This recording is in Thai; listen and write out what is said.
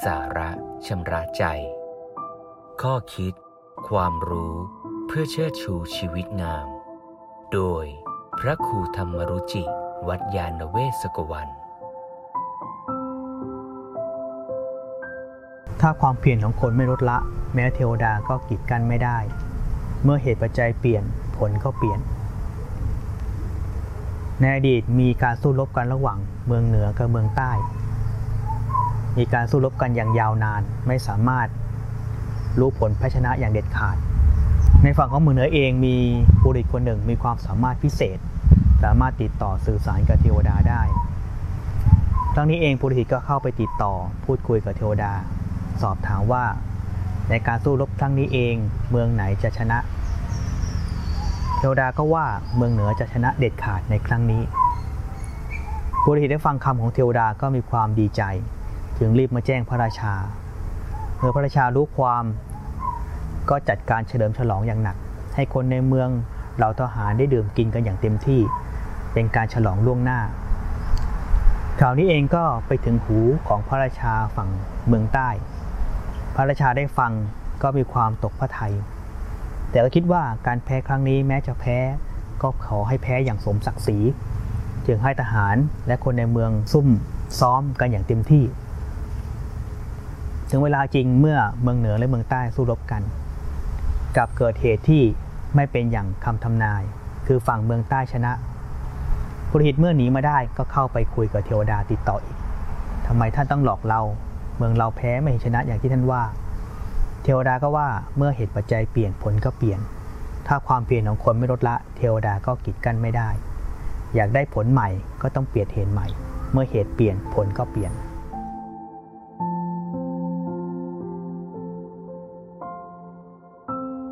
สาระชำระใจ ข้อคิด ความรู้เพื่อเชิดชูชีวิตงาม โดยพระครูธรรมรุจิ วัดยาณเวศกวัน ถ้าความเพียรของคนไม่ลดละ แม้เทวดาก็กีดกันไม่ได้ เมื่อเหตุปัจจัยเปลี่ยนผลก็เปลี่ยน ในอดีตมีการสู้รบกันระหว่างเมืองเหนือกับเมืองใต้ มีการสู้รบกันอย่างยาวนาน ไม่สามารถรู้ผลแพ้ชนะอย่างเด็ดขาด ในฝั่งของเมืองเหนือเองมีบุรุษคนหนึ่งมีความสามารถพิเศษ สามารถติดต่อสื่อสารกับเทวดาได้ครั้งนี้เองปุริหิตก็เข้าไปติดต่อพูดคุยกับเทวดา สอบถามว่า ในการสู้รบครั้งนี้เองเมืองไหนจะชนะ เทวดาก็ว่าเมืองเหนือจะชนะเด็ดขาดในครั้งนี้ปุริหิตได้ฟังคำของเทวดาก็มีความดีใจ จึงรีบมาแจ้งพระราชา เมื่อพระราชารู้ความก็จัดการเฉลิมฉลองอย่างหนัก ให้คนในเมืองเหล่าทหารได้ดื่มกินกันอย่างเต็มที่ เป็นการฉลองล่วงหน้าข่าวนี้เองก็ไปถึงหูของพระราชาฝั่งเมืองใต้ พระราชาได้ฟังก็มีความตกพระทัยแต่ก็คิดว่าการแพ้ครั้งนี้แม้จะแพ้ก็ขอให้แพ้อย่างสมศักดิ์ศรีจึงให้ทหารและคนในเมืองซุ่มซ้อมกันอย่างเต็มที่ ถึงเวลาจริงเมื่อเมืองเหนือและเมืองใต้สู้รบกันกับเกิดเหตุที่ไม่เป็นอย่างคำทำนาย คือฝั่งเมืองใต้ชนะปุริหิตเมื่อหนีมาได้ก็เข้าไปคุยกับเทวดาติดต่ออีกทำไมท่านต้องหลอกเรา เมืองเราแพ้ไม่ชนะอย่างที่ท่านว่า เทวดาก็ว่าเมื่อเหตุปัจจัยเปลี่ยนผลก็เปลี่ยน ถ้าความเปลี่ยนของคนไม่ลดละ เทวดาก็กีดกันไม่ได้ อยากได้ผลใหม่ก็ต้องเปลี่ยนเหตุใหม่ เมื่อเหตุเปลี่ยนผลก็เปลี่ยน